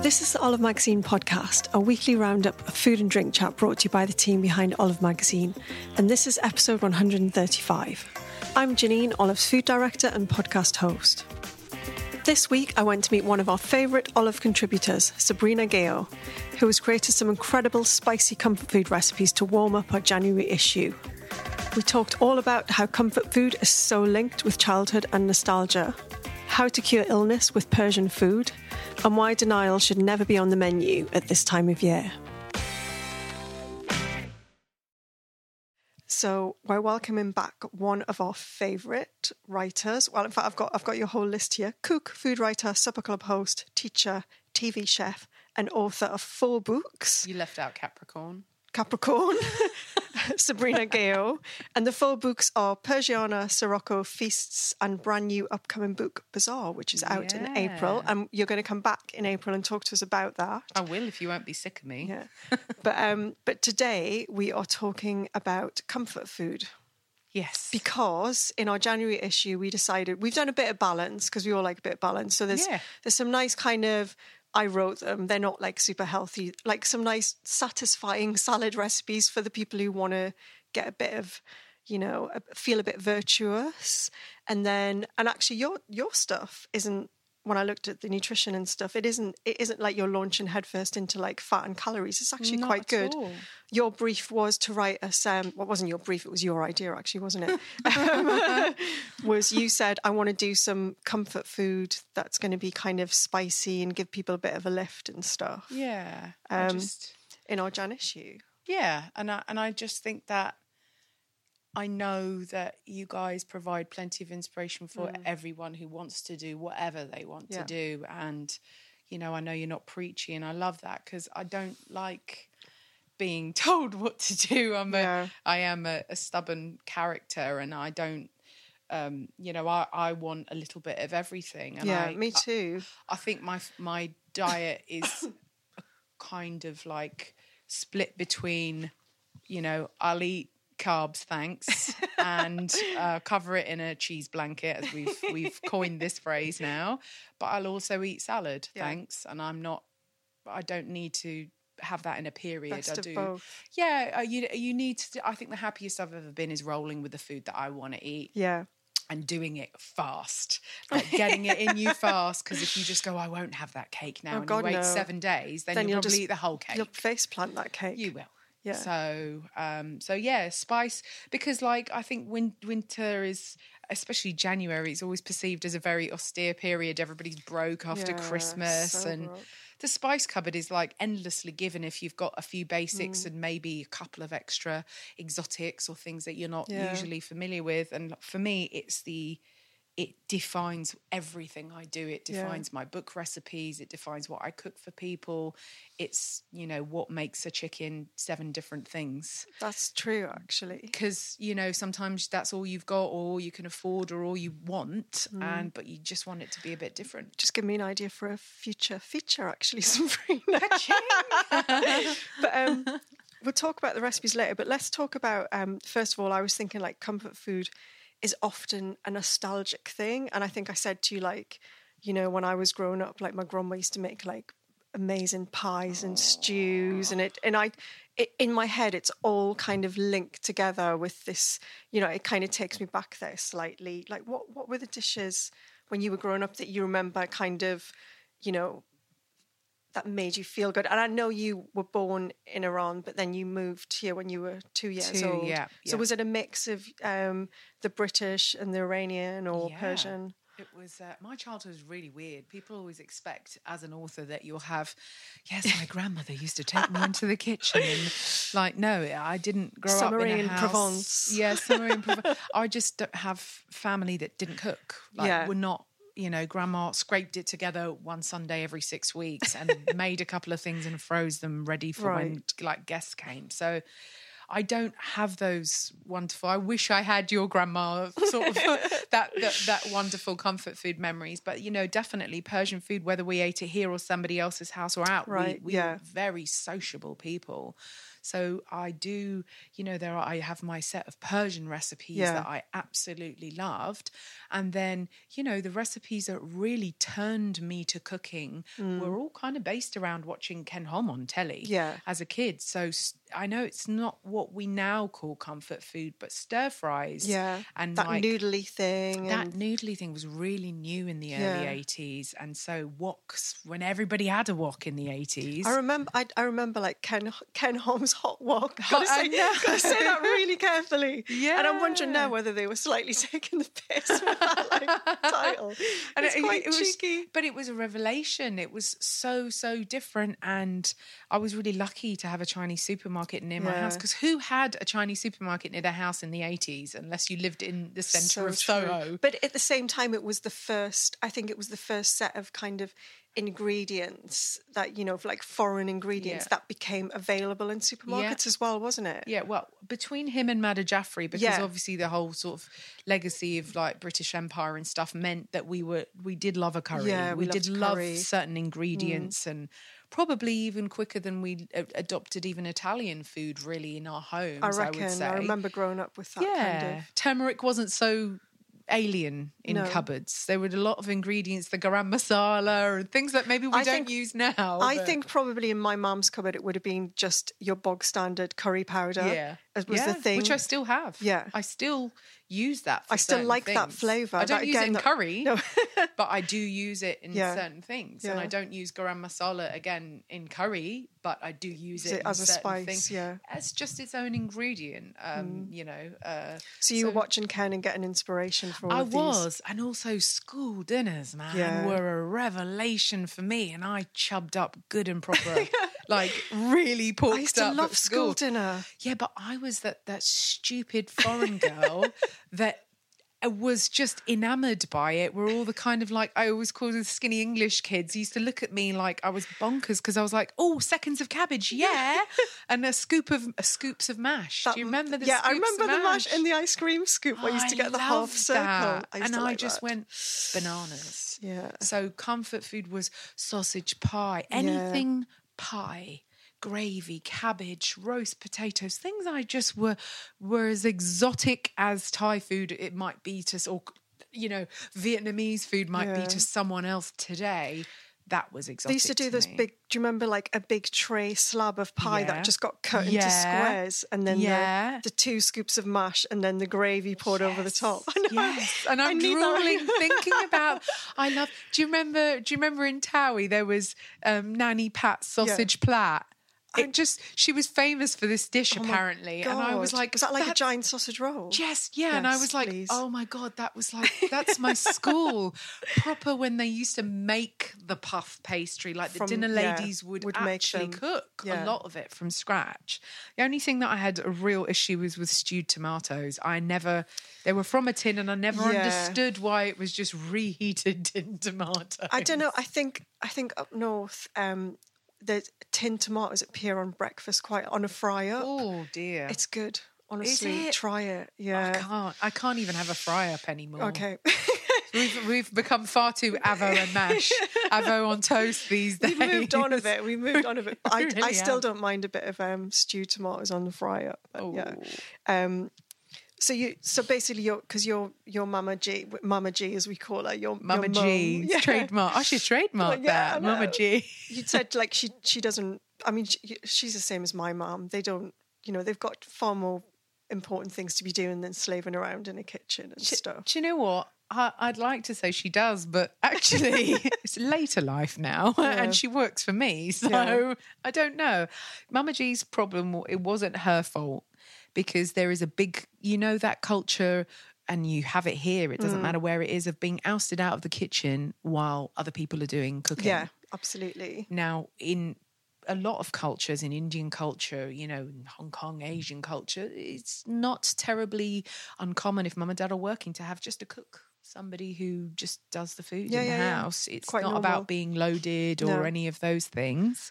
This is the Olive Magazine podcast, a weekly roundup of food and drink chat brought to you by the team behind Olive Magazine, and this is episode 135. I'm Janine, Olive's food director and podcast host. This week, I went to meet one of our favourite Olive contributors, Sabrina Ghayour, who has created some incredible spicy comfort food recipes to warm up our January issue. We talked all about how comfort food is so linked with childhood and nostalgia, how to cure illness with Persian food, and why denial should never be on the menu at this time of year. So we're welcoming back one of our favourite writers. Well, in fact, I've got I've got your whole list here: cook, food writer, supper club host, teacher, TV chef, and author of four books. You left out Capricorn. Capricorn, Sabrina Ghayour. And the four books are Persiana, Sirocco, Feasts, and brand new upcoming book, Bazaar, which is out in April. And you're going to come back in April and talk to us about that. I will if you won't be sick of me. Yeah. but um, but today we are talking about comfort food. Yes. Because in our January issue, we decided we've done a bit of balance because we all like a bit of balance. So there's Yeah. there's some nice kind of I wrote them. They're not like super healthy, like some nice satisfying salad recipes for the people who want to get a bit of, you know, feel a bit virtuous. And then and actually your your stuff isn't when I looked at the nutrition and stuff, it isn't it isn't like you're launching headfirst into like fat and calories. It's actually Not quite good. all. Your brief was to write us. Um, what wasn't your brief? It was your idea, actually, wasn't it? Um, was you said I want to do some comfort food that's going to be kind of spicy and give people a bit of a lift and stuff Yeah. Um, just in our Jan issue. yeah, and I and I just think that I know that you guys provide plenty of inspiration for everyone who wants to do whatever they want Mm. Yeah. to do, and you know I know you're not preachy, and I love that because I don't like being told what to do. I'm Yeah. a I am a, a stubborn character, and I don't. Um, you know, I, I want a little bit of everything. And yeah, I, me too. I think my my diet is a kind of like split between, you know, I'll eat carbs, thanks, and uh, cover it in a cheese blanket, as we've we've coined this phrase now. But I'll also eat salad, Yeah. thanks, and I'm not. I don't need to have that in a period. Best I do. both. Yeah, uh, you you need to. I think the happiest I've ever been is rolling with the food that I want to eat Yeah, and doing it fast, like getting it in you fast. Because if you just go, I won't have that cake now, Oh, and God, you wait no. seven days, then, Then you'll, you'll probably just- eat the whole cake. you'll face plant that cake. You will. Yeah. So, um, so yeah, spice because like I think win- winter is, especially January, it's always perceived as a very austere period. Everybody's broke after Yeah, Christmas, so and broke. the spice cupboard is like endlessly given if you've got a few Mm. basics and maybe a couple of extra exotics or things that you're not Yeah. usually familiar with. And for me, it's the it defines everything I do. It Yeah. defines my book recipes. It defines what I cook for people. It's, you know, what makes a chicken seven different things. That's true, actually. Because, you know, sometimes that's all you've got or all you can afford or all you want. Mm. And, but you just want it to be a bit different. Just give me an idea for a future feature, actually, Sabrina. but um, we'll talk about the recipes later. But let's talk about um, first of all. I was thinking like comfort food is often a nostalgic thing, and I think I said to you like, you know, when I was growing up, like my grandma used to make like amazing pies and stews, and it and I. It, in my head, it's all kind of linked together with this. You know, it kind of takes me back there slightly. Like, what what were the dishes when you were growing up that you remember? Kind of, you know, that made you feel good? And I know you were born in Iran, but then you moved here when you were two years Two, old. yeah, So yeah. was it a mix of um, the British and the Iranian or Yeah. Persian? It was uh, my childhood was really weird. People always expect, as an author, that you'll have. Yes, my grandmother used to take me into the kitchen, and like, no, I didn't grow Summer up in in. Provence. Yeah, summer in Provence. I just don't have family that didn't cook. Like, Yeah. we're not. You know, grandma scraped it together one Sunday every six weeks and made a couple of things and froze them ready for when like guests came. So I don't have those wonderful. I wish I had your grandma sort of that, that that wonderful comfort food memories. But you know, definitely Persian food, whether we ate it here or somebody else's house or out, Right, we, we yeah. were very sociable people. So I do, you know, there are, I have my set of Persian recipes Yeah. that I absolutely loved, and then you know the recipes that really turned me to cooking were all kind of based around watching Ken Hom on telly Mm. Yeah. as a kid. So I know it's not what we now call comfort food, but stir fries, Yeah. and that like, noodly thing. that and noodly thing was really new in the Yeah. early 80s. And so woks, when everybody had a wok in the 80s. I remember. I, I remember like Ken Ken Hom's hot wok. Gotta I say, gotta say that really carefully. And I'm wondering now whether they were slightly taking the piss with that like, title. And it's it- quite it was, cheeky. But it was a revelation. It was so, so different. And I was really lucky to have a Chinese supermarket near my house because who had a Chinese supermarket near their house in the 80s unless you lived in the centre So of. Soho? But at the same time, it was the first. I think it was the first set of kind of ingredients that you know, like foreign ingredients Yeah. that became available in supermarkets as well, wasn't it? Yeah, well, between him and Madhur Jaffrey, because Yeah. obviously the whole sort of legacy of like British Empire and stuff meant that we were we did love a curry. Yeah, we we, did loved love. Mm. certain ingredients and probably even quicker than we a- adopted even Italian food really in our homes. I I, reckon. would say. I remember growing up with that yeah, kind of. turmeric wasn't so alien in No. cupboards. There were a lot of ingredients, the garam masala and things that maybe we I don't think- use now. I but- think probably in my mum's cupboard it would have been just your bog standard curry powder. yeah, as was the thing. which I still have. Yeah. I still use that. I still like that flavour. I don't That use it in that- curry, No. but I do use it in Yeah. certain things, and I don't use garam masala again in curry, but I do use it, it as a spice, things. yeah. Mm. it's just its own ingredient. Um, You know. Uh, So you were watching Ken and getting inspiration for all I was, and also school dinners, man, Yeah. were a revelation for me, and I chubbed up good and proper, like really porked I used to love at school dinner. Yeah, but I was that that stupid foreign girl that was just enamored by it. We're all the kind of like I always called the skinny English kids used to look at me like I was bonkers because I was like, oh, seconds of cabbage, yeah, and a scoop of uh, scoops of mash. That- Do you remember the Yeah, I remember of the mash in the ice cream scoop. I used to get the half circle. I and I like just that. went bananas. Yeah. So comfort food was sausage pie, anything pie, gravy, cabbage, roast potatoes, things I just were were as exotic as Thai food it might be to or you know Vietnamese food might Yeah. be to someone else today. That was exotic. They used to do this me. big. Do you remember like a big tray slab of pie Yeah. that just got cut into squares, and then Yeah. the, the two scoops of mash, and then the gravy poured over the top. I know. Yes, and I'm drooling thinking about. I love. Do you remember? Do you remember in Towie there was um, Nanny Pat's sausage plait? It just she was famous for this dish Oh apparently, and I was like, was that like a giant sausage roll? Yes, yeah, and I was like, please. oh my god, that was like that's my school proper when they used to make the puff pastry, like the From- dinner yeah, ladies would, would actually cook Yeah. a lot of it from scratch. The only thing that I had a real issue was with stewed tomatoes. I never they were from a tin, and I never Yeah. understood why it was just reheated tin tomatoes. I don't know. I think I think up north, um, the tin tomatoes appear on breakfast quite on a fry up. Oh dear, It's good. Honestly, it? try it. Yeah, I Yeah. can't. I can't even have a fry up anymore. Okay. We've, we've become far too avo and mash, avo on toast these days. We've moved on a bit. We moved on a bit. I, really I still have. don't mind a bit of um, stewed tomatoes on the fry up. But yeah. Oh. Um, so you, so basically, your because your your Mama G, Mama G as we call her, your Mama your G, yeah. trademark. I should trademark Yeah, that. Mama. G. You said like she she doesn't. I mean, she, she's the same as my mom. They don't. You know, they've got far more important things to be doing than slaving around in a kitchen and stuff. Do you know what? I, I'd like to say she does, but actually, it's later life now, and she works for me. So Yeah. I don't know. Mama G's problem, it wasn't her fault because there is a big, you know, that culture, and you have it here. It doesn't Mm. matter where it is of being ousted out of the kitchen while other people are doing cooking. Yeah, absolutely. Now, in a lot of cultures, in Indian culture, you know, in Hong Kong, Asian culture, it's not terribly uncommon if mum and dad are working to have just a cook, somebody who just does the food Yeah, in the yeah, yeah. house. It's Quite not normal. about being loaded or No. any of those things.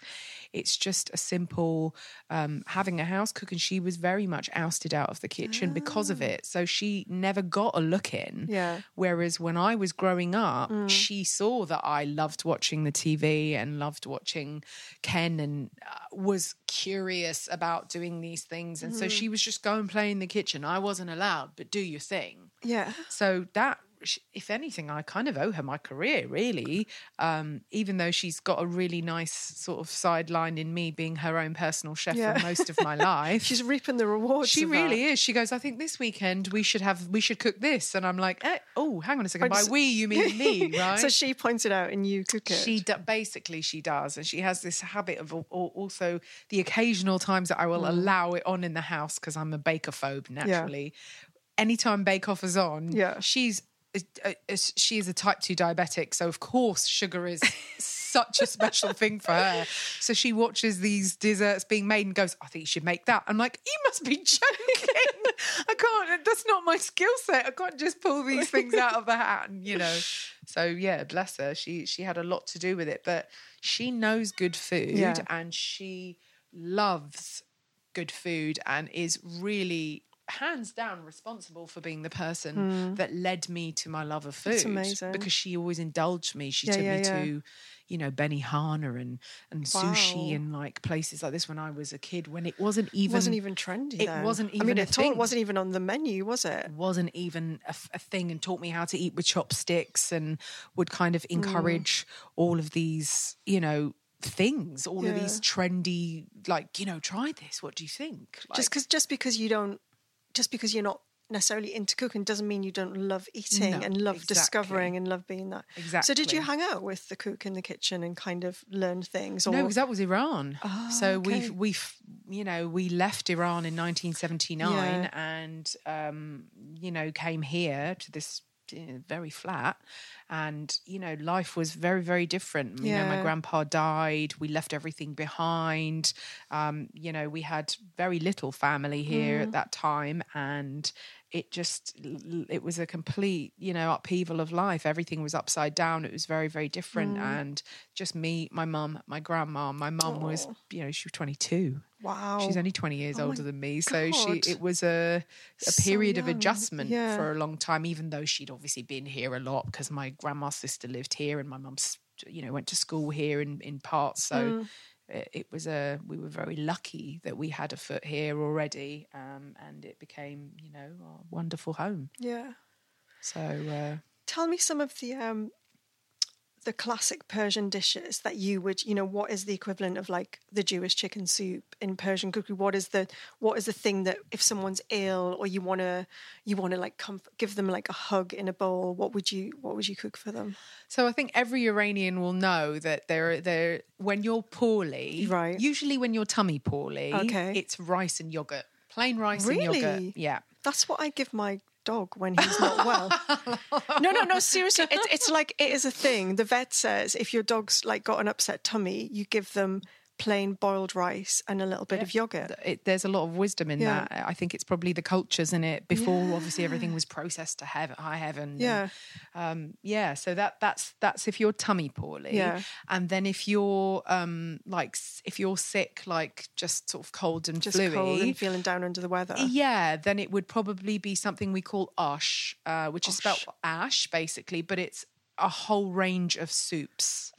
It's just a simple um, having a house cook, and she was very much ousted out of the kitchen because of it. So she never got a look in. Ah. Yeah. Whereas when I was growing up, Mm. she saw that I loved watching the TV and loved watching Ken and uh, was curious about doing these things. And so Mm-hmm. she was just go and play in the kitchen. I wasn't allowed, but do your thing. Yeah. So that, if anything, I kind of owe her my career, really. Um, even though she's got a really nice sort of sideline in me being her own personal chef Yeah. for most of my life. She's reaping the rewards. She really that. is. She goes, I think this weekend we should have we should cook this, and I'm like, eh, oh, hang on a second. By we, you mean me, right? So she points it out and you cook it. she do, basically she does, and she has this habit of al- al- also the occasional times that I will allow it on in the house because I'm a baker phobe naturally. Anytime Bake Off is on, Yeah. she's Uh, she is a type two diabetic, so of course sugar is such a special thing for her. So she watches these desserts being made and goes, "I think you should make that." I'm like, "You must be joking! I can't. That's not my skill set. I can't just pull these things out of the hat." And you know, so yeah, bless her. She she had a lot to do with it, but she knows good food Yeah. and she loves good food and is really hands down responsible for being the person that led me to my love of food Hmm. amazing. because she always indulged me she Yeah, took yeah, me yeah. to you know Benihana and and sushi and like places like this when I was a kid when it wasn't even It wasn't even trendy. it then. wasn't even I mean, a at all. It wasn't even on the menu, was it? wasn't even a thing and taught me how to eat with chopsticks and would kind Mm. of encourage all of these, you know, things, all of these trendy, like, you know, try this. What do you think? just because just because you don't just because you're not necessarily into cooking doesn't mean you don't love eating No, and love exactly. discovering and love being that. Exactly. So did you hang out with the cook in the kitchen and kind of learn things? Or no, because that was Iran. so okay. we've we've you know we left Iran in 1979 Yeah. and um, you know came here to this uh, very flat and you know life was very very different you know my grandpa died we left everything behind um, you know we had very little family here Mm. at that time and it just it was a complete you know upheaval of life everything was upside down it was very very different Mm. and just me my mum my grandma my mum was you know she was 22 wow. She's only 20 years Oh older than me. So God. she it was a a So period of adjustment Yeah. for a long time, even though she'd obviously been here a lot because my grandma's sister lived here and my mum's you know went to school here in, in parts. So Mm. it, it was a we were very lucky that we had a foot here already, um, and it became you know our wonderful home. yeah. So uh, Tell me some of the um the classic Persian dishes that you would, you know, what is the equivalent of like the Jewish chicken soup in Persian cookery? What is the what is the thing that if someone's ill or you want to you want to like comfort, give them like a hug in a bowl, what would you what would you cook for them? So I think every Iranian will know that they're they're when you're poorly, Right. Usually when you're tummy poorly, Okay. it's rice and yogurt, plain rice and yogurt. Yeah, That's what I give my dog when he's not well. no, no, no. Seriously, it's it's like it is a thing. The vet says if your dog's like got an upset tummy, you give them plain boiled rice and a little bit of yogurt. it, there's a lot of wisdom in Yeah. that. I think it's probably the cultures in it before, obviously, everything was processed to heaven, high heaven. and, Yeah. um, yeah. So that that's that's if you're tummy poorly. Yeah. And then if you're um like if you're sick, like just sort of cold and Just fluey, cold and feeling down under the weather. Yeah, then it would probably be something we call osh, uh, which is spelled ash basically, but it's a whole range of soups.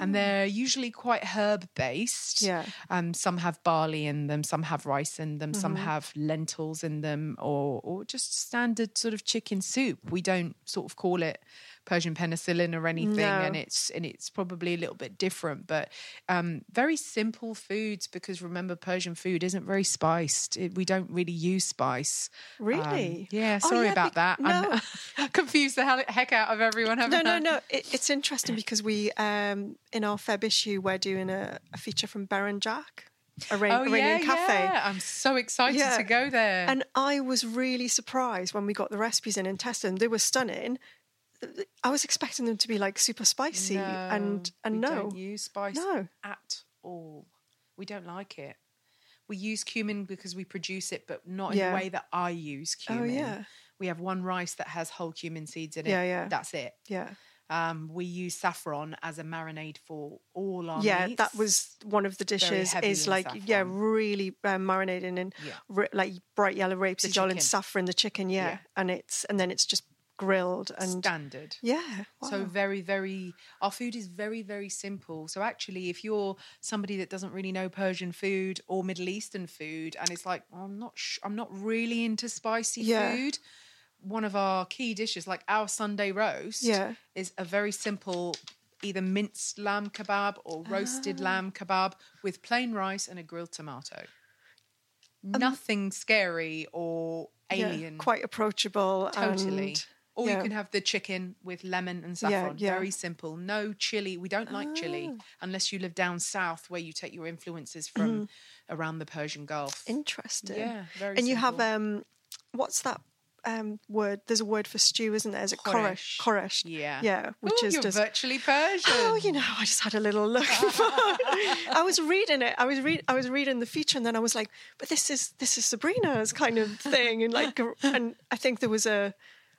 And they're usually quite herb based. Ah. Yeah. Um, some have barley in them, some have rice in them, some Mm-hmm. have lentils in them, or or just standard sort of chicken soup. We don't sort of call it Persian penicillin or anything, No. and it's and it's probably a little bit different. But um, very simple foods because remember, Persian food isn't very spiced. It, we don't really use spice. Um, Really? yeah. Oh, Sorry yeah, about be- that. no. I'm confused the hell, heck out of everyone. No, haven't no, no. It, it's interesting because we, um, in our Feb issue, we're doing a, a feature from Berenjak, Iran- Oh Iranian yeah, cafe. yeah. I'm so excited Yeah. to go there. And I was really surprised when we got the recipes in and tested them. They were stunning. I was expecting them to be like super spicy, and and we no, don't use spice No. at all. We don't like it. We use cumin because we produce it, but not Yeah. in the way that I use cumin. Oh, cumin. yeah. We have one rice that has whole cumin seeds in it. Yeah, yeah. That's it. yeah, Um, we use saffron as a marinade for all our yeah. meats. That was one of the dishes. Is like yeah, really um, marinating in Yeah. ri- like bright yellow rapeseed oil and saffron. The chicken, yeah. Yeah. and it's and then it's just grilled and standard. yeah. So very, very, our food is very, very simple. So actually, if you're somebody that doesn't really know Persian food or Middle Eastern food, and it's like, "Oh, I'm not, sh- I'm not really into spicy Yeah. food. One of our key dishes, like our Sunday roast, Yeah. is a very simple, either minced lamb kebab or roasted Ah. lamb kebab with plain rice and a grilled tomato. Um, Nothing scary or Yeah, alien. quite approachable. Totally. and- or yeah. you can have the chicken with lemon and saffron. yeah. Very simple. No chili. We don't like chili Ah. unless you live down south where you take your influences from around the Persian Gulf. Interesting. Yeah, very And you have um, what's that um word? There's a word for stew, isn't there? Is it koresh? Koresh. Yeah. Yeah. Which Ooh, is you're just. virtually Persian. Oh, you know, I just had a little look. I was reading it. I was read. I was reading the feature, and then I was like, "But this is this is Sabrina's kind of thing." And like, and I think there was a.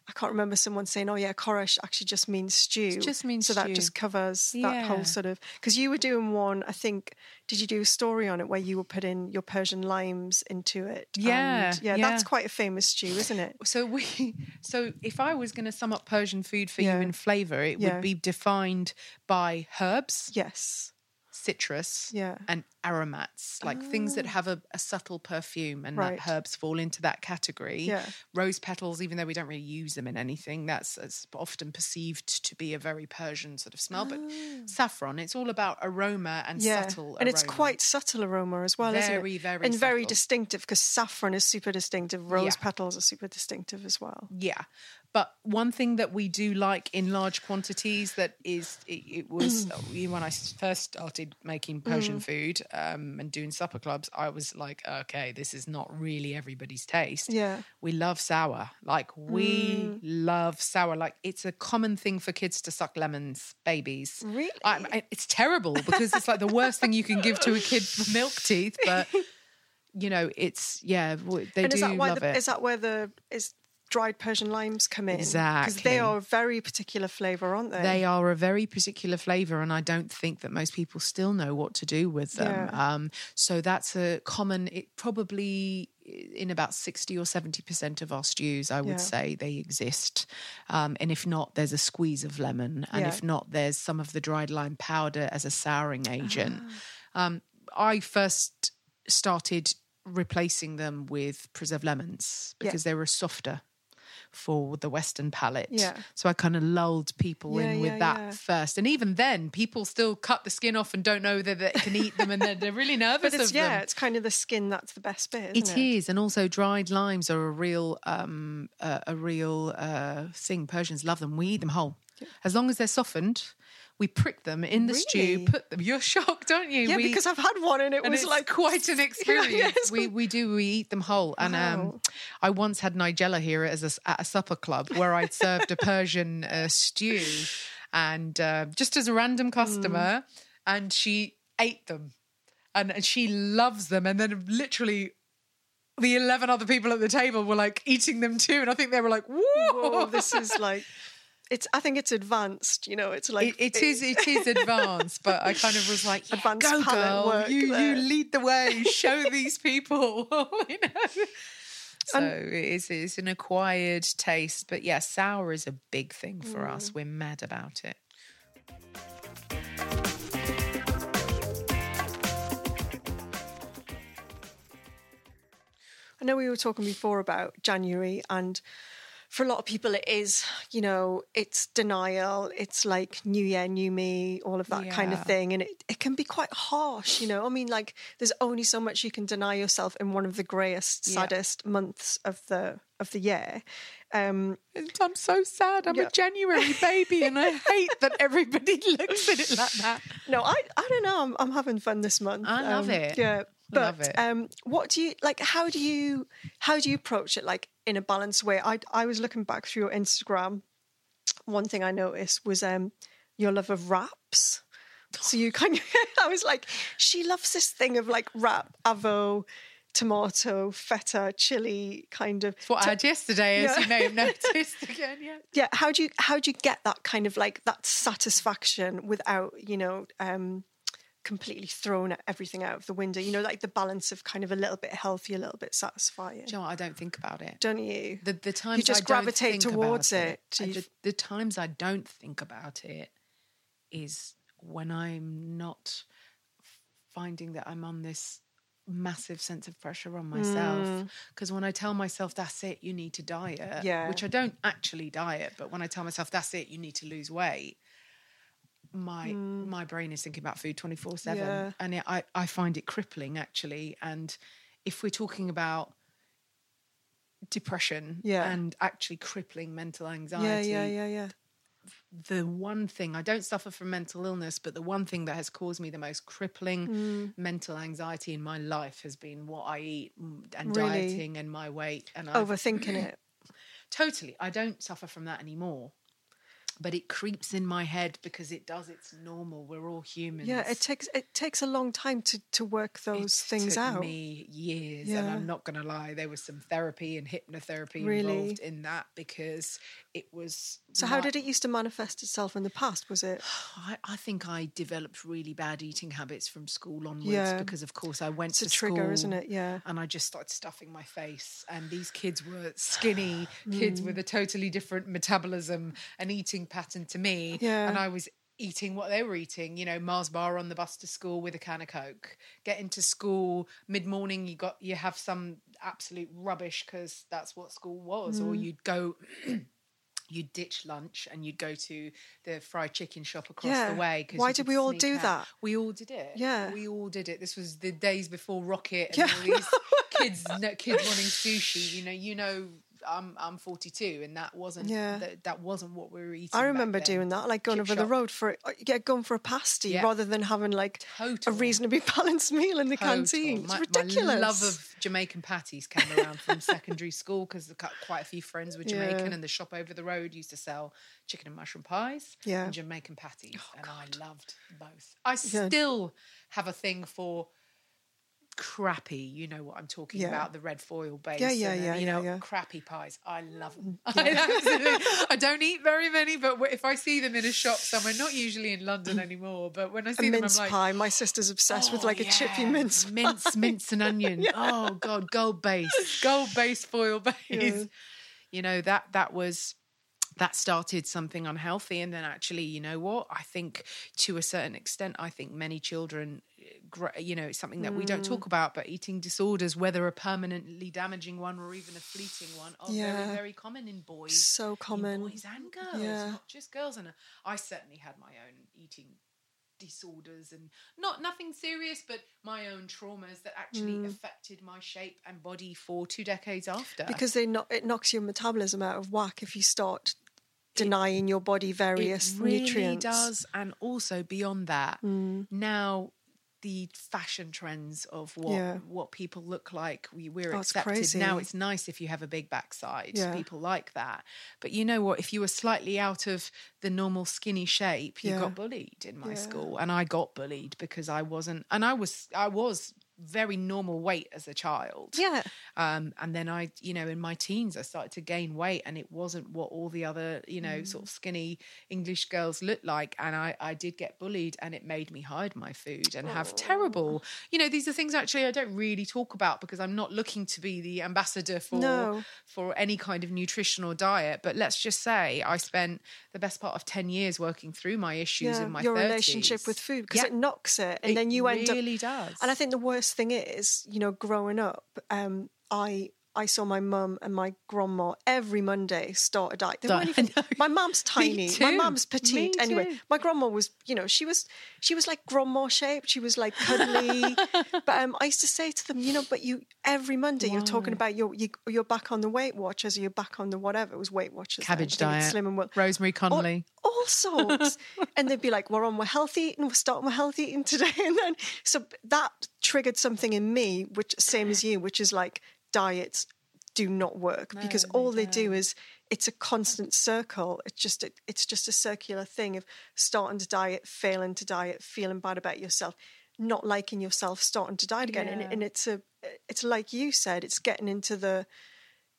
I can't remember someone saying, "Oh yeah, koresh actually just means stew." It just means so that just covers that whole sort of. Because you were doing one, I think. Did you do a story on it where you were putting your Persian limes into it? Yeah, yeah, yeah. that's quite a famous stew, isn't it? So we so if I was going to sum up Persian food for Yeah. you in flavor, it Yeah. would be defined by herbs, Yes. citrus, Yeah. Ah. and aromats, like things that have a, a subtle perfume, and Right. that herbs fall into that category. Yeah. Rose petals, even though we don't really use them in anything, that's, that's often perceived to be a very Persian sort of smell. But saffron, it's all about aroma and Ah. yeah. subtle and it's quite subtle aroma as well, isn't it? very and very distinctive because saffron is super distinctive. Rose Yeah. petals are super distinctive as well. Yeah. But one thing that we do like in large quantities that is, it, it was when I first started making Persian Mm. food um, and doing supper clubs, I was like, okay, this is not really everybody's taste. Yeah. Mm. We love sour. Like, we love sour. Like, it's a common thing for kids to suck lemons, babies. Really? I, I- it's terrible because it's like the worst thing you can give to a kid for milk teeth. But, you know, it's, yeah, they and do is that why love the, it. is that where the is dried Persian limes come in? Exactly. Because they are a very particular flavour, aren't they? They are a very particular flavour, and I don't think that most people still know what to do with them. Yeah. Um, so that's a common. It probably in about sixty or seventy percent of our stews, I would Yeah. say they exist. Um, and if not, there's a squeeze of lemon, and Yeah. if not, there's some of the dried lime powder as a souring agent. Ah. Um, I first started replacing them with preserved lemons Yeah. because they were softer for the Western palate. Yeah. So I kind of lulled people Yeah, in with yeah, that yeah. first. And even then, people still cut the skin off and don't know that they can eat them and they're, they're really nervous but it's of yeah, them. it's kind of the skin that's the best bit. It Isn't it is, and also dried limes are a real, um, uh, a real uh, thing. Persians love them. We eat them whole, as long as they're softened. We prick them in the stew, put them. You're shocked, don't you? Yeah, we, because I've had one and it and was it's like quite an experience. yes. We we do we eat them whole. And um, I once had Nigella here as a, at a supper club where I'd served a Persian uh, stew, and uh, just as a random customer, and she ate them, and, and she loves them, and then literally. The eleven other people at the table were like eating them too, and I think they were like, "Whoa, Whoa, this is like it's I think it's advanced, you know, it's like it, it is it is advanced, but I kind of was like, yeah, Advanced go girl, work you there. you lead the way, show these people, you know. So it's it's an acquired taste, but yeah, sour is a big thing for Mm. us. We're mad about it. I know we were talking before about January and for a lot of people, it is, you know, it's denial. It's like new year, new me, all of that kind of thing. And it, it can be quite harsh, you know. I mean, like, there's only so much you can deny yourself in one of the greyest, Yeah. saddest months of the of the year. Um, I'm so sad. I'm Yeah. a January baby, and I hate that everybody looks at it like that. no, I I don't know. I'm, I'm having fun this month. I love Um, it. Yeah. But it. um, what do you like? How do you how do you approach it? Like in a balanced way. I I was looking back through your Instagram. One thing I noticed was um your love of wraps. So you kind of I was like, she loves this thing of like wrap, avo, tomato, feta, chili, kind of. It's what I had yesterday, as Yeah. you may have noticed again. Yeah. yeah how do you how do you get that kind of like that satisfaction without you know um completely throwing everything out of the window you know like the balance of kind of a little bit healthy a little bit satisfying Do you know? I don't think about it. don't you The the times you just I gravitate think towards it. You ju- the times I don't think about it is when I'm not finding that I'm on this massive sense of pressure on myself. Because when I tell myself that's it, you need to diet, Mm. Yeah. which I don't actually diet, but when I tell myself that's it, you need to lose weight. My my brain is thinking about food twenty four Mm. Yeah. seven, and it, I I find it crippling actually. And if we're talking about depression Yeah. and actually crippling mental anxiety. yeah yeah yeah yeah The one thing I don't suffer from mental illness, but the one thing that has caused me the most crippling Mm. mental anxiety in my life has been what I eat mm, and Really? dieting and my weight. And I've, overthinking it totally, I don't suffer from that anymore. But it creeps in my head because it does. It's normal. We're all humans. yeah it takes it takes a long time to to work those It things took out me years, and I'm not going to lie. There was some therapy and hypnotherapy Really? involved in that because it was. so how did it used to manifest itself in the past was it I, I think I developed really bad eating habits from school onwards Yeah. because, of course, I went It's to a trigger, school, isn't it? Yeah. and I just started stuffing my face. And these kids were skinny kids Mm. with a totally different metabolism and eating pattern to me, Yeah. and I was eating what they were eating. You know, Mars bar on the bus to school with a can of Coke. Getting to school mid morning, you got you have some absolute rubbish because that's what school was, or Mm. you'd go. You'd ditch lunch and you'd go to the fried chicken shop across Yeah. the way. 'cause Why did we all do out. that? We all did it. Yeah. we all did it. This was the days before Rocket and Yeah. all these kids, kids wanting sushi. You know, you know, I'm I'm 42, and that wasn't Yeah. that, that wasn't what we were eating. I remember doing that, like going Chip over the road for uh, yeah, going for a pasty Yeah. rather than having like a reasonably balanced meal in the Total. canteen. It's My, ridiculous. My love of Jamaican patties came around from secondary school because quite a few friends were Jamaican, Yeah. and the shop over the road used to sell chicken and mushroom pies Yeah. Oh, and Jamaican patties, and I loved both. I still have a thing for crappy. You know what I'm talking Yeah. about? The red foil base. Yeah, yeah, and, yeah, You know, yeah. Mm, crappy pies. I love them. I, I don't eat very many, but if I see them in a shop somewhere, not usually in London anymore, but when I see them, I'm mince like, pie. My sister's obsessed with Oh, like a chippy yeah. mince. mince, mince and onion. Oh god, gold base, gold base foil base. Yeah. You know that that was that started something unhealthy, and then actually, you know what? I think to a certain extent, I think many children. eh, You know, it's something that we don't Mm. talk about, but eating disorders, whether a permanently damaging one or even a fleeting one, are Yeah. very, very common in boys. So common. boys and girls, Yeah. not just girls. And I certainly had my own eating disorders and not nothing serious but my own traumas that actually Mm. affected my shape and body for two decades after because they no- it knocks your metabolism out of whack if you start denying your body various it really nutrients. Mm. does and also beyond that now the fashion trends of what Yeah. what people look like we, we're Oh, it's accepted crazy. now it's nice if you have a big backside Yeah. people like that but you know what if you were slightly out of the normal skinny shape you Yeah. got bullied in my school and i got bullied because i wasn't and i was i was very normal weight as a child Yeah. um, and then I, you know, in my teens, I started to gain weight, and it wasn't what all the other, you know, Mm. sort of skinny English girls looked like. And I, I did get bullied, and it made me hide my food and have terrible, you know, these are things actually I don't really talk about because I'm not looking to be the ambassador for No. for any kind of nutrition or diet. But let's just say I spent the best part of ten years working through my issues yeah. in my your 30s. relationship with food because Yeah. it knocks it, and It then you end up really does. And I think the worst thing is, you know, growing up, um, I I saw my mum and my grandma every Monday start a diet. They weren't even, my mum's tiny. My mum's petite. Me Anyway, too. my grandma was, you know, she was she was like grandma shaped. She was like cuddly. but um, I used to say to them, you know, but you every Monday you're talking about your you, you're back on the Weight Watchers, or you're back on the whatever. It was Weight Watchers. then. Cabbage it's diet. Slim and well. Rosemary all, Conley. all sorts. and they'd be like, we're on, we're healthy eating, we're starting with healthy eating today. And then, so that triggered something in me, which same as you, which is like diets do not work because all they do is it's a constant circle. It's just a, it's just a circular thing of starting to diet, failing to diet, feeling bad about yourself, not liking yourself, starting to diet again. And, and it's a it's like you said, it's getting into the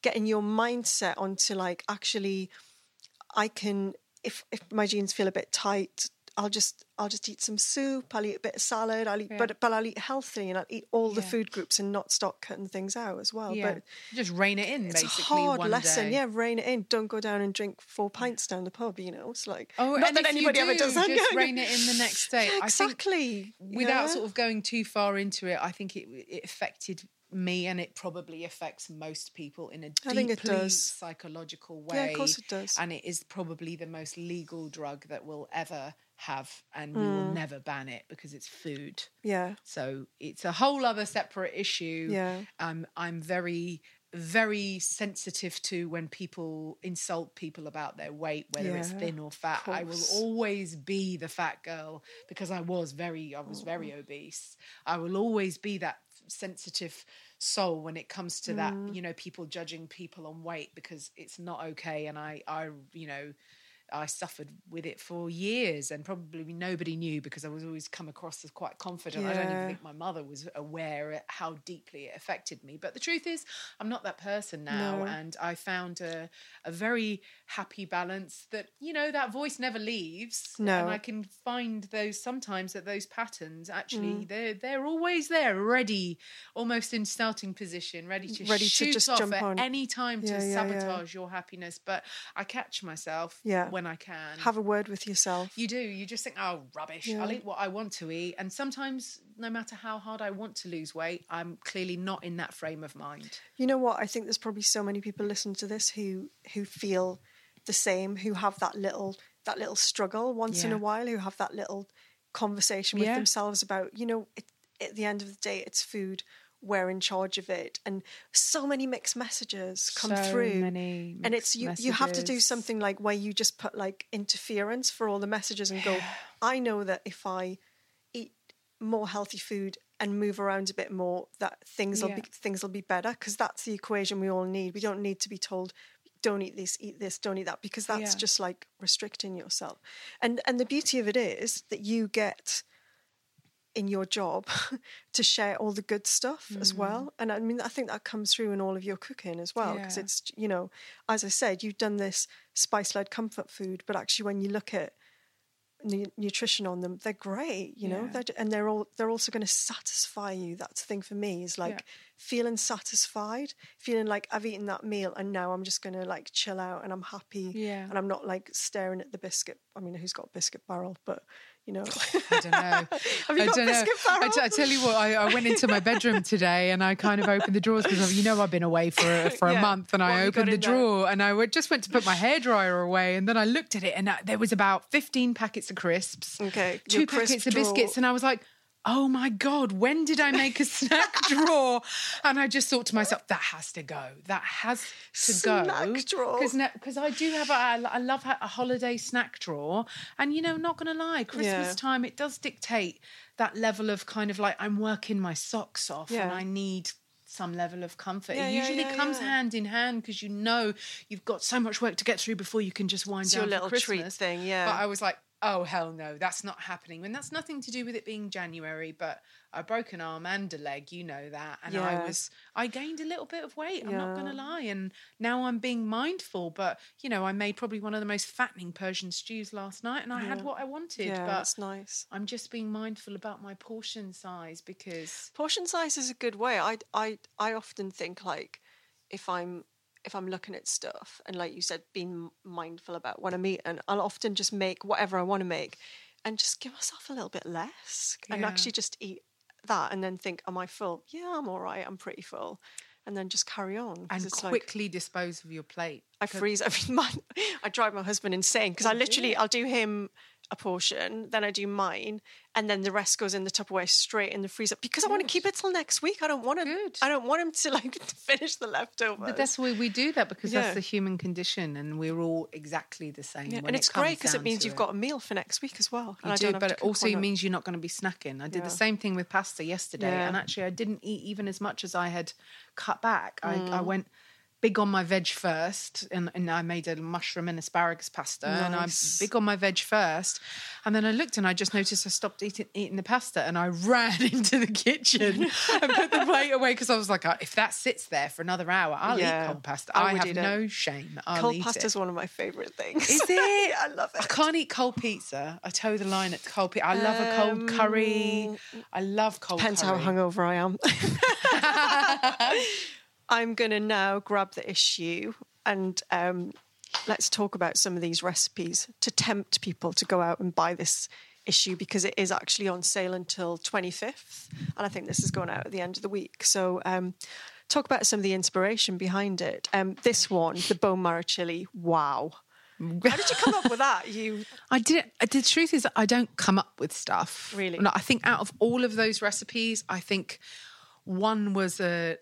getting your mindset onto like actually I can if if my jeans feel a bit tight, I'll just I'll just eat some soup. I'll eat a bit of salad. I'll eat, but but I'll eat healthy and I'll eat all the Yeah. food groups and not start cutting things out as well. Yeah. But Just rein it in, it's basically. a hard lesson. day. Yeah, rein it in. Don't go down and drink four pints down the pub. You know, it's like Oh, not that anybody ever does that. Just Yeah, rein it in the next day. Yeah, I think exactly. without yeah. sort of going too far into it, I think it, it affected me and it probably affects most people in a deeply I think it does. psychological way. Yeah, of course it does. And it is probably the most legal drug that we'll ever have, and we will Mm. never ban it because it's food. yeah, So it's a whole other separate issue. Yeah. Um, I'm very, very sensitive to when people insult people about their weight, whether it's thin or fat. I will always be the fat girl because I was very, I was very Oh. obese. I will always be that sensitive soul when it comes to that, Mm. you know, people judging people on weight because it's not okay. And I, I, you know, I suffered with it for years, and probably nobody knew because I was always come across as quite confident. I don't even think my mother was aware how deeply it affected me. But the truth is, I'm not that person now, No. and I found a, a very happy balance that you know that voice never leaves. No. and I can find those sometimes that those patterns actually Mm. they're they're always there, ready, almost in starting position, ready to Ready to shoot just off at on. any time Yeah, to yeah, yeah. sabotage your happiness. But I catch myself Yeah. When I can. have a word with yourself. You do. You just think, oh, rubbish. I'll eat what I want to eat. And sometimes, no matter how hard I want to lose weight, I'm clearly not in that frame of mind. You know what? I think there's probably so many people listening to this who who feel the same, who have that little that little struggle once in a while, who have that little conversation with Yeah. themselves about, you know, it, at the end of the day, it's food. We're in charge of it, and so many mixed messages come So through. many and it's you. You have to do something like where you just put like interference for all the messages and go. I know that if I eat more healthy food and move around a bit more, that things will Yeah. be things will be better because that's the equation we all need. We don't need to be told don't eat this, eat this, don't eat that because that's Yeah. just like restricting yourself. And and the beauty of it is that you get in your job to share all the good stuff as mm. well. And I mean, I think that comes through in all of your cooking as well, because Yeah. it's, you know, as I said, you've done this spice led comfort food, but actually, when you look at nu- nutrition on them, they're great, you know, Yeah. they're, and they're all, they're also going to satisfy you. That's the thing for me is like Yeah. feeling satisfied, feeling like I've eaten that meal and now I'm just going to like chill out and I'm happy. Yeah. And I'm not like staring at the biscuit. I mean, who's got a biscuit barrel, but you know. I don't know. Have you I got don't know. I, barrel? tell you what, I, I went into my bedroom today and I kind of opened the drawers because you know I've been away for a, for Yeah. a month and What I opened the in there? drawer and I just went to put my hairdryer away and then I looked at it and there was about 15 packets of crisps, Okay, two crisp packets of drawer. biscuits and I was like, oh my God, when did I make a snack drawer? And I just thought to myself, that has to go. That has to Snack go. drawer. Because I do have, a, I love a holiday snack drawer. And, you know, not going to lie, Christmas Yeah. time, it does dictate that level of kind of like, I'm working my socks off and I need some level of comfort. Yeah, it usually yeah, comes yeah. hand in hand because you know you've got so much work to get through before you can just wind It's down your little for treat Christmas. thing, yeah. But I was like, oh hell no, that's not happening. And that's nothing to do with it being January, but I broke an arm and a leg, you know that. And I was I gained a little bit of weight, I'm not gonna lie. And now I'm being mindful. But you know, I made probably one of the most fattening Persian stews last night and I had what I wanted. yeah, but that's nice. I'm just being mindful about my portion size because Portion size is a good way. I I I often think like if I'm if I'm looking at stuff and like you said, being mindful about what I'm eating, I'll often just make whatever I want to make and just give myself a little bit less and actually just eat that and then think, am I full? Yeah, I'm all right. I'm pretty full. and then just carry on. and it's like- quickly dispose of your plate. I freeze. I mean, mine, I drive my husband insane because I literally I'll do him a portion, then I do mine, and then the rest goes in the Tupperware straight in the freezer because I want to keep it till next week. I don't want to. Good. I don't want him to like finish the leftovers. But that's why we do that because Yeah. that's the human condition, and we're all exactly the same. Yeah, and it it's great because it means you've got a meal for next week as well. and You I do, but it also means you're not going to be snacking. I did Yeah. the same thing with pasta yesterday, and actually, I didn't eat even as much as I had cut back. I, I Mm. went big on my veg first, and, and I made a mushroom and asparagus pasta, and I'm Nice. big on my veg first. And then I looked and I just noticed I stopped eating, eating the pasta, and I ran into the kitchen and put the plate away because I was like, "Oh, if that sits there for another hour, I'll Yeah. eat cold pasta. I I, would have eat it. no shame. I'll cold pasta is one of my favourite things. Is it? I love it. I can't eat cold pizza. I toe the line at cold pizza. I love a cold curry. I love cold Um, Depends curry. how hungover I am. I'm going to now grab the issue and um, let's talk about some of these recipes to tempt people to go out and buy this issue because it is actually on sale until 25th. And I think this is going out at the end of the week. So, um, talk about some of the inspiration behind it. Um, this one, the bone marrow chili, wow. How did you come up with that? You I did. The truth is, I don't come up with stuff. Really? No, I think out of all of those recipes, I think one was a.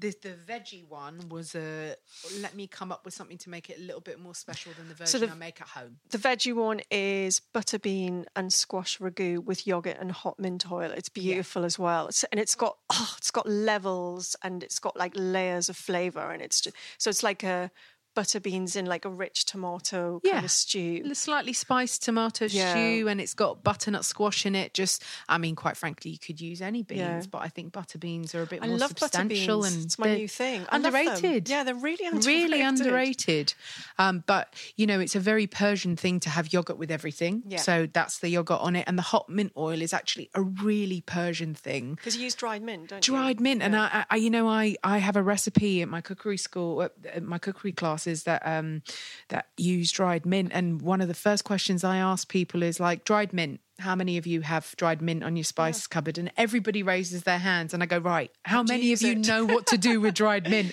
The, the veggie one was a let me come up with something to make it a little bit more special than the version the- I make at home. The veggie one is butter bean and squash ragu with yogurt and hot mint oil. It's beautiful as well, it's, and it's got oh, it's got levels and it's got like layers of flavor, and it's just, so it's like a butter beans in like a rich tomato kind of stew. A slightly spiced tomato Yeah. stew, and it's got butternut squash in it. Just, I mean, quite frankly, you could use any beans, Yeah. but I think butter beans are a bit I more love butter substantial beans. and It's my new thing. I. Underrated. Yeah, they're really underrated. Really underrated. Um, but you know, it's a very Persian thing to have yogurt with everything. Yeah. So that's the yogurt on it, and the hot mint oil is actually a really Persian thing because you use dried mint, don't you? dried mint and I, I you know i i have a recipe at my cookery school at my cookery classes that um that use dried mint. And one of the first questions i ask people is like dried mint how many of you have dried mint on your spice cupboard? And everybody raises their hands and i go right how many of you know what to do with dried mint?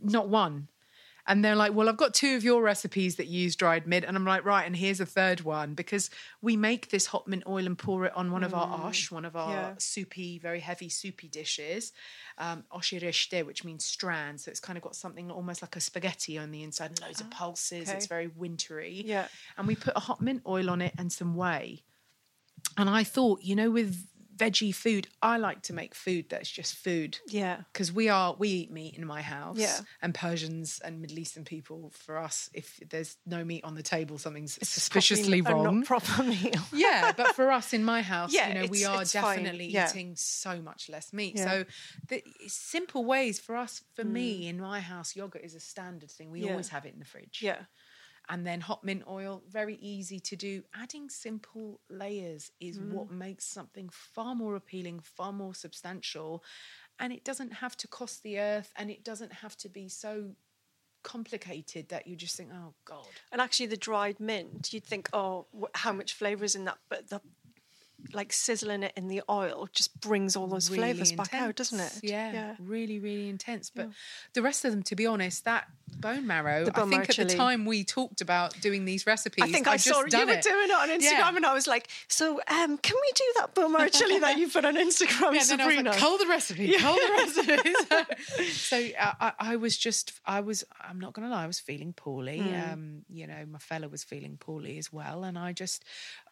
Not one and they're like, well, I've got two of your recipes that use dried mint. And I'm like, right, and here's a third one because we make this hot mint oil and pour it on one of our ash, one of our yeah. soupy, very heavy soupy dishes, um, oshireshte, which means strand. So it's kind of got something almost like a spaghetti on the inside and loads of pulses. okay. It's very wintry. Yeah. And we put a hot mint oil on it and some whey. And I thought, you know, with veggie food, I like to make food that's just food Yeah. because we are we eat meat in my house Yeah. and persians and middle eastern people for us if there's no meat on the table something's suspiciously a wrong not proper meal. yeah but for us in my house Yeah, you know we are definitely Yeah. eating so much less meat Yeah. so the simple ways for us for me in my house yogurt is a standard thing we Mm. Always have it in the fridge yeah. And then hot mint oil very easy to do adding simple layers is Mm. what makes something far more appealing far more substantial and it doesn't have to cost the earth and it doesn't have to be so complicated that you just think oh god And actually, the dried mint, you'd think, oh, how much flavour is in that? But the like sizzling it in the oil just brings all those really flavours back out, doesn't it? Yeah, really, really intense. But the rest of them, to be honest, that bone marrow. Bone I think at the time we talked about doing these recipes. I think I I'd saw you were it. doing it on Instagram, Yeah. and I was like, "So, um, can we do that bone marrow chili that you put on Instagram, Yeah, and then I was Sabrina?" like, cull the recipe, cull the recipe. so uh, I, I was just, I was, I'm not going to lie, I was feeling poorly. Hmm. Um, you know, my fella was feeling poorly as well. And I just,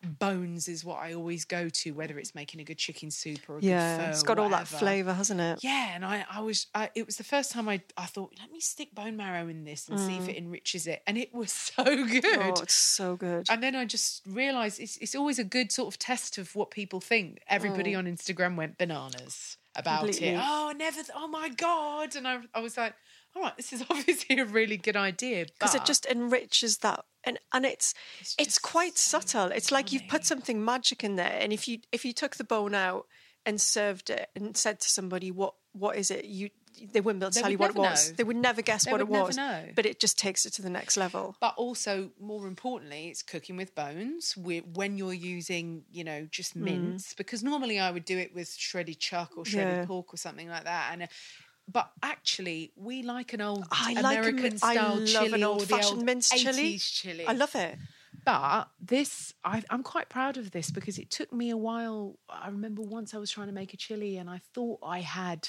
bones is what I always go to, whether it's making a good chicken soup or a yeah, good pho, it's got all that flavour, hasn't it? Yeah, and I, I was, I, it was the first time I, I thought, let me stick bone marrow in this and see if it enriches it, and it was so good. Mm. Oh, it's so good. And then I just realised it's, it's always a good sort of test of what people think. Everybody on Instagram went bananas about Mm. Completely. it. Oh, never, oh my God. And I, I was like, all right, this is obviously a really good idea. because it just enriches that and and it's it's, just quite so subtle it's like you've put something magic in there and if you if you took the bone out and served it and said to somebody what what is it you they wouldn't be able to They tell you what it was know. they would never guess They what it never was know. but it just takes it to the next level But also, more importantly, it's cooking with bones when you're using, you know, just mince. Because normally I would do it with shredded chuck or shredded Mm. Yeah. pork or something like that. And uh, but actually, we like an old I like a American min- I style love chili an old fashioned minced chili. chili. I love it. But this, I, I'm quite proud of this because it took me a while. I remember once I was trying to make a chili and I thought I had,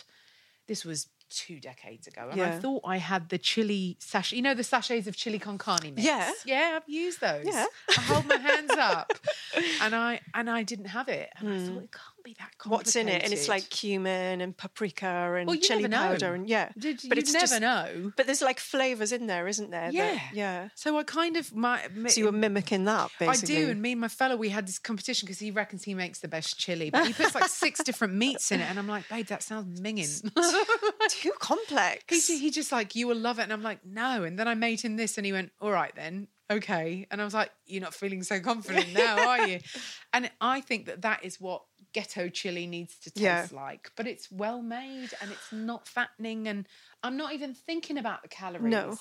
this was two decades ago, and I thought I had the chili sachet. You know the sachets of chili con carne mix. Yeah. yeah, I've used those. Yeah. I hold my hands up, and I and I didn't have it, and I thought hmm. it can't be that complicated. What's in it? And it's like cumin and paprika and Well, chili never know. powder and yeah. Did, but you it's never just, know. But there's like flavors in there, isn't there? that- Yeah, yeah. So I kind of my So you were mimicking that basically. I do, and me and my fellow, we had this competition because he reckons he makes the best chili, but he puts like six different meats in it, and I'm like, babe, that sounds minging. Too complex. he, he just like, you will love it, and I'm like, no. And then I made him this, and he went, all right then, okay. And I was like, you're not feeling so confident now, are you? And I think that that is what ghetto chili needs to taste Yeah. like, but it's well made and it's not fattening, and I'm not even thinking about the calories. No.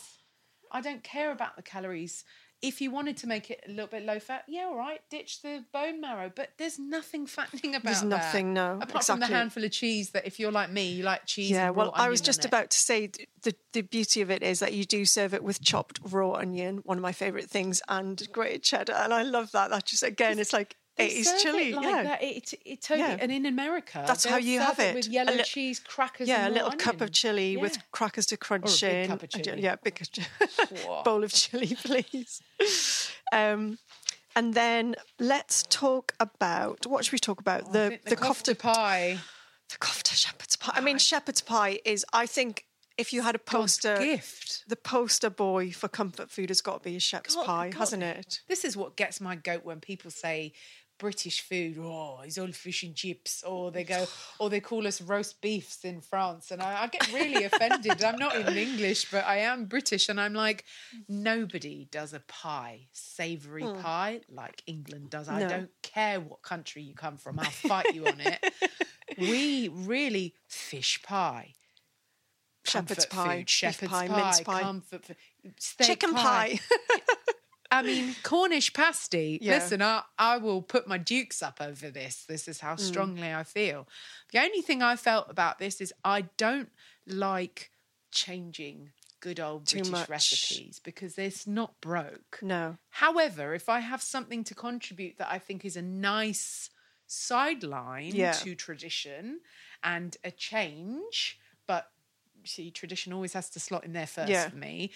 I don't care about the calories. If you wanted to make it a little bit low fat, yeah, all right, ditch the bone marrow. But there's nothing fattening about it. There's that. nothing, no, Apart from the handful of cheese that if you're like me, you like cheese. yeah, well, I was just it. about to say the the beauty of it is that you do serve it with chopped raw onion, one of my favorite things, and grated cheddar, and I love that. That just again, it's like Eighties serve chili. It like yeah, that. It, it totally, Yeah. and in America, That's how you have it. with yellow li- cheese, crackers. yeah, a little cup of onion. chili with crackers to crunch Or a big in. cup of chili. Yeah, big bowl of chili, please. Um, and then let's talk about what should we talk about? Oh, I the the kofta kofta pie. the kofta shepherd's pie. I mean, shepherd's pie is. I think if you had a God's poster, gift. the poster boy for comfort food has got to be a shepherd's God- pie, God. hasn't it? This is what gets my goat when people say British food, oh, it's all fish and chips, or they go, or they call us roast beefs in France, and I, I get really offended. I'm not even English, but I am British, and I'm like, nobody does a pie, savoury pie, like England does. I Hmm. Don't care what country you come from, I'll fight you on it. We really fish pie. Shepherd's pie, food, shepherd's pie, pie, mince pie. comfort food, Chicken pie. I mean, Cornish pasty. Yeah. Listen, I, I will put my dukes up over this. This is Mm. how strongly I feel. The only thing I felt about this is I don't like changing good old Too British much. recipes because it's not broke. no, However, if I have something to contribute that I think is a nice sideline Yeah. to tradition and a change, but see, tradition always has to slot in there first Yeah. for me.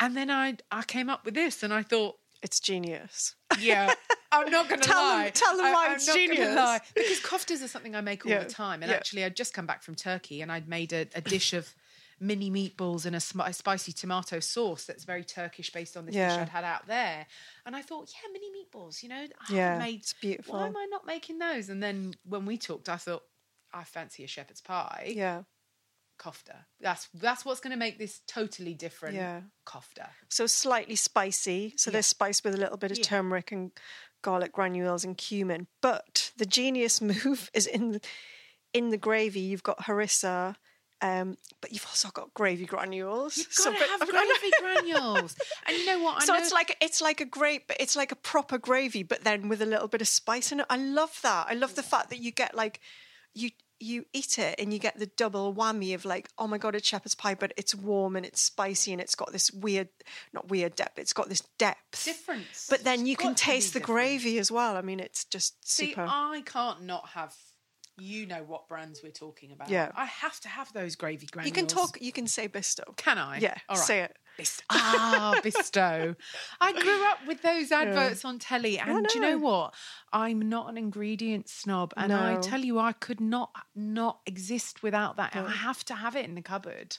And then I I came up with this and I thought, it's genius. yeah, I'm not going to Tell them- lie. tell them I, why I'm it's genius. lie. Because koftas are something I make all Yeah, the time. And yeah. actually, I'd just come back from Turkey and I'd made a, a dish of mini meatballs and a, sm- a spicy tomato sauce that's very Turkish based on this dish I'd had out there. And I thought, yeah, mini meatballs, you know, I Yeah, haven't made. it's beautiful. Why am I not making those? And then when we talked, I thought, I fancy a shepherd's pie. Yeah. Kofta. That's that's what's going to make this totally different. Yeah. Kofta. So slightly spicy. So yeah. they're spiced with a little bit of Yeah. turmeric and garlic granules and cumin. But the genius move is in the, in the gravy. You've got harissa, um, but you've also got gravy granules. You've So, got to have gravy granules. And you know what? I so know it's like it's like a grape, it's like a proper gravy, but then with a little bit of spice in it. I love that. I love the fact that you get like you you eat it and you get the double whammy of like, oh my god, it's shepherd's pie, but it's warm and it's spicy and it's got this weird, not weird depth. It's got this depth. difference. But then It's you can got to be taste the different. gravy as well. I mean, it's just See, super. I can't not have. You know what brands we're talking about. Yeah. I have to have those gravy granules. you can talk. You can say Bisto. Can I? Yeah, All right. say it. Bist- ah, Bisto. I grew up with those adverts on telly, and do you know know. what? I'm not an ingredient snob, and I tell you, I could not not exist without that. I have to have it in the cupboard.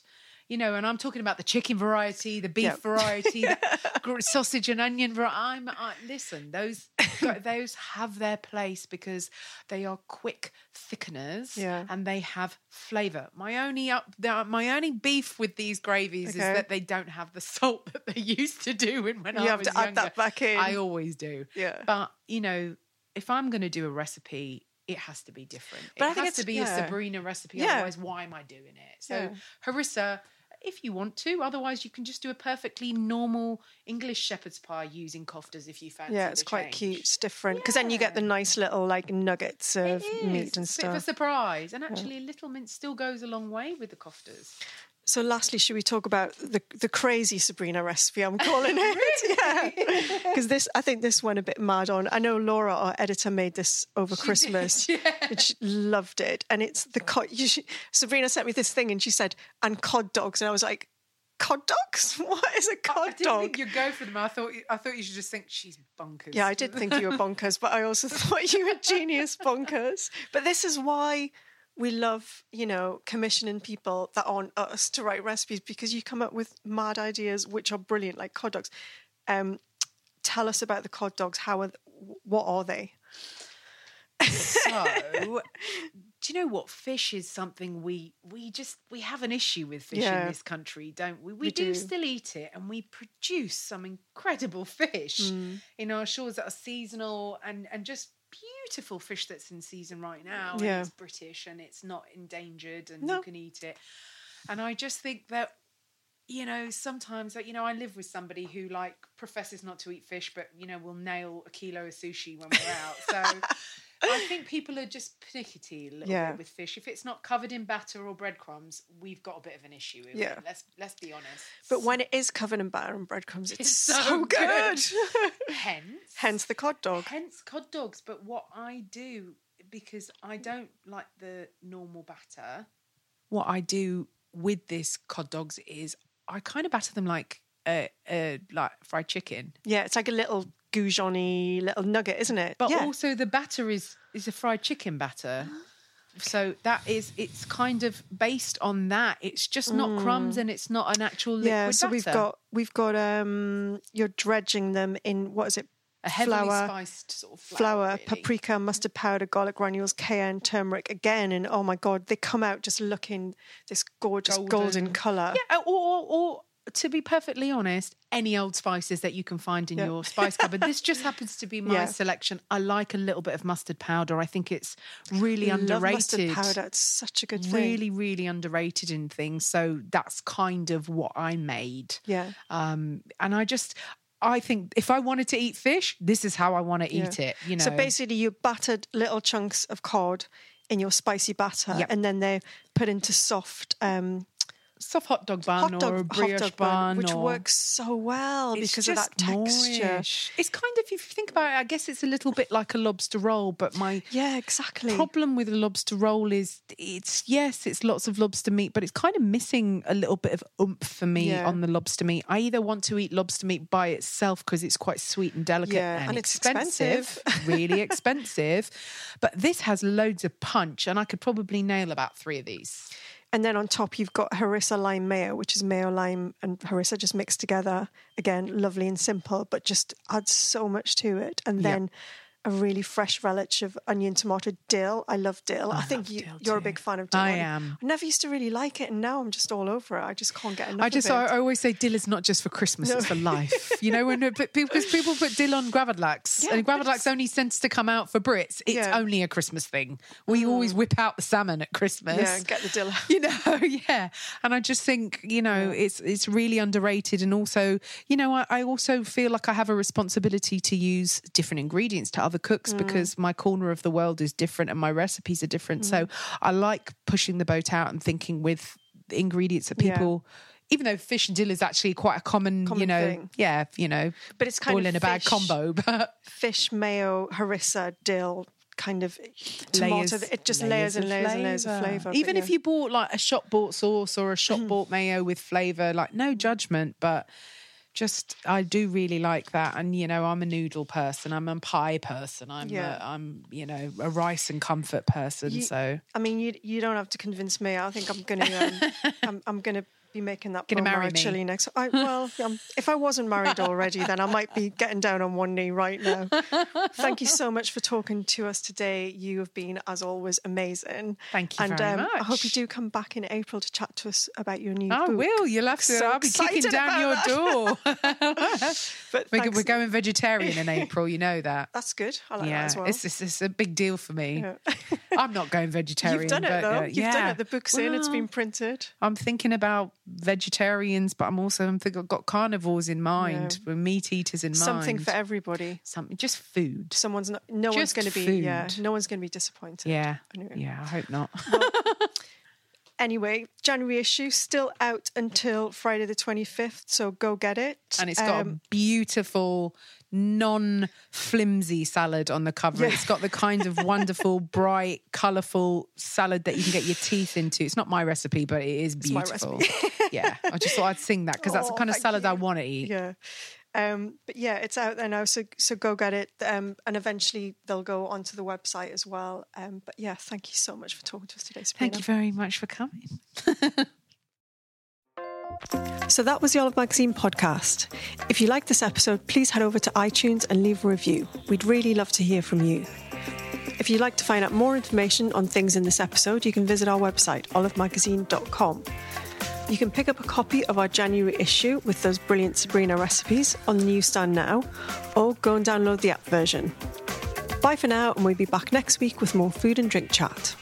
You know, and I'm talking about the chicken variety, the beef Yeah. variety, the sausage and onion variety. I'm I, listen; those those have their place because they are quick thickeners, Yeah. and they have flavour. My only up, my only beef with these gravies is that they don't have the salt that they used to do when, when You I have was to add that back in. I always do. Yeah. But you know, if I'm going to do a recipe, it has to be different. But it I think has to be yeah. a Sabrina recipe. Yeah. Otherwise, why am I doing it? So Yeah. harissa. If you want to. Otherwise, you can just do a perfectly normal English shepherd's pie using koftas if you fancy. Yeah, it's quite change. cute. It's different because then you get the nice little like nuggets of meat and It's a bit of a surprise, and actually, a little mint still goes a long way with the koftas. So, lastly, should we talk about the the crazy Sabrina recipe? I'm calling it. Yeah, because this I think this went a bit mad on. I know Laura, our editor, made this over Christmas, and she loved it. And it's the cod. You should, Sabrina sent me this thing, and she said, "And cod dogs," and I was like. Cod dogs? What is a I cod didn't dog? think you'd go for them. I thought you, I thought you should just think she's bonkers. Yeah, I did think you were bonkers, but I also thought you were genius bonkers. But this is why we love, you know, commissioning people that aren't us to write recipes because you come up with mad ideas which are brilliant, like cod dogs. Um, tell us about the cod dogs. How are, th- what are they? So, do you know what? Fish is something we we just we have an issue with fish Yeah. in this country, don't we? We, We do, do. still eat it, and we produce some incredible fish Mm. in our shores that are seasonal and and just beautiful fish that's in season right now. Yeah. and it's British and it's not endangered, and No. you can eat it. And I just think that you know, sometimes like, you know, I live with somebody who like professes not to eat fish, but you know, will nail a kilo of sushi when we're out. So I think people are just pernickety a little Yeah. bit with fish. If it's not covered in batter or breadcrumbs, we've got a bit of an issue with Yeah. it. Let's let's be honest. But when it is covered in batter and breadcrumbs, it's, It's so, so good. hence Hence the cod dog. hence cod dogs. But what I do because I don't like the normal batter. What I do with this cod dogs is I kind of batter them like a, a like fried chicken. Yeah, it's like a little goujony little nugget, isn't it? But yeah. also the batter is is a fried chicken batter. So that is it's kind of based on that. It's just not crumbs and it's not an actual liquid yeah, so we've got we've got um you're dredging them in what is it? a heavily flour, spiced sort of flour, flour, really. paprika, mustard powder, garlic granules, cayenne, turmeric again, and oh my god, they come out just looking this gorgeous golden, Golden. colour. Yeah, or, or to be perfectly honest, any old spices that you can find in Yeah. your spice cupboard. this just happens to be my Yeah. selection. I like a little bit of mustard powder. I think it's really Love underrated. mustard powder. It's such a good thing. Really, really underrated in things. So that's kind of what I made. Yeah. Um, and I just, I think if I wanted to eat fish, this is how I want to eat Yeah. it. You know. So basically, you battered little chunks of cod in your spicy batter, Yep. and then they're put into soft um, soft hot dog bun hot dog, or a hot brioche dog bun, which or- works so well because of that texture. It's kind of, if you think about it, I guess it's a little bit like a lobster roll, but my Yeah, exactly. problem with a lobster roll is it's, yes, it's lots of lobster meat, but it's kind of missing a little bit of oomph for me Yeah. on the lobster meat. I either want to eat lobster meat by itself because it's quite sweet and delicate Yeah, and, and it's expensive, really expensive. But this has loads of punch, and I could probably nail about three of these. And then on top, you've got harissa lime mayo, which is mayo, lime, and harissa just mixed together. Again, lovely and simple, but just adds so much to it. And then a really fresh relish of onion, tomato, dill. I love dill. I, think you, you're a big fan of dill. I am. I never used to really like it, and now I'm just all over it. I just can't get enough. I just, of I, it. I always say dill is not just for Christmas; it's for life. You know, when people, because people put dill on gravlax, Yeah, and but gravlax only tends to come out for Brits. It's Yeah. only a Christmas thing. We always whip out the salmon at Christmas. Mm. yeah, get the dill. out. you know, yeah. And I just think, you know, it's it's really underrated. And also, you know, I, I also feel like I have a responsibility to use different ingredients to other cooks mm. because my corner of the world is different and my recipes are different. So mm. I like pushing the boat out and thinking with the ingredients that Yeah. people. Even though fish and dill is actually quite a common, you know, thing. yeah, you know, But it's kind boil of in a bag fish- combo, but Fish, mayo, harissa, dill, kind of tomato. it just layers, and of layers and layers of flavour. Even but if yeah. you bought like a shop bought sauce or a shop mm. bought mayo with flavour, like no judgment, but just I do really like that. And you know, I'm a noodle person. I'm a pie person. I'm Yeah. a, I'm you know a rice and comfort person. You- so I mean, you you don't have to convince me. I think I'm gonna um, I'm, I'm gonna be making that Gonna marry me. chili next. I, well, um, if I wasn't married already, then I might be getting down on one knee right now. Thank you so much for talking to us today. You have been, as always, amazing. Thank you and very um, I hope you do come back in April to chat to us about your new I book. will. You'll have to. So I'll be kicking down your door. But we're, we're going vegetarian in April. You know that. That's good. I like that yeah, as well. it's, it's it's a big deal for me. Yeah. I'm not going vegetarian. You've done it though. uh, You've done it. The book's in. It's been printed. I'm thinking about vegetarians, but I'm also I'm think I've got carnivores in mind, with meat eaters in mind. Something for everybody. something, just food. Someone's not, no one's going to be yeah, no one's going to be disappointed. Yeah, Anyway. yeah. I hope not. Anyway, January issue still out until Friday the 25th, so go get it. and it's got a Um, beautiful non-flimsy salad on the cover. Yeah. It's got the kind of wonderful, bright, colourful salad that you can get your teeth into. It's not my recipe, but it is beautiful. yeah, I just thought I'd sing that because that's the Oh, kind of salad I want to eat. yeah. Um, but yeah, it's out there now, so so go get it. Um, and eventually they'll go onto the website as well. Um, but yeah, thank you so much for talking to us today. Thank you very much for coming. So that was the Olive Magazine podcast. If you like this episode, please head over to iTunes and leave a review. We'd really love to hear from you. If you'd like to find out more information on things in this episode, you can visit our website, olivemagazine.com. You can pick up a copy of our January issue with those brilliant Sabrina recipes on the newsstand now, or go and download the app version. Bye for now, and we'll be back next week with more food and drink chat.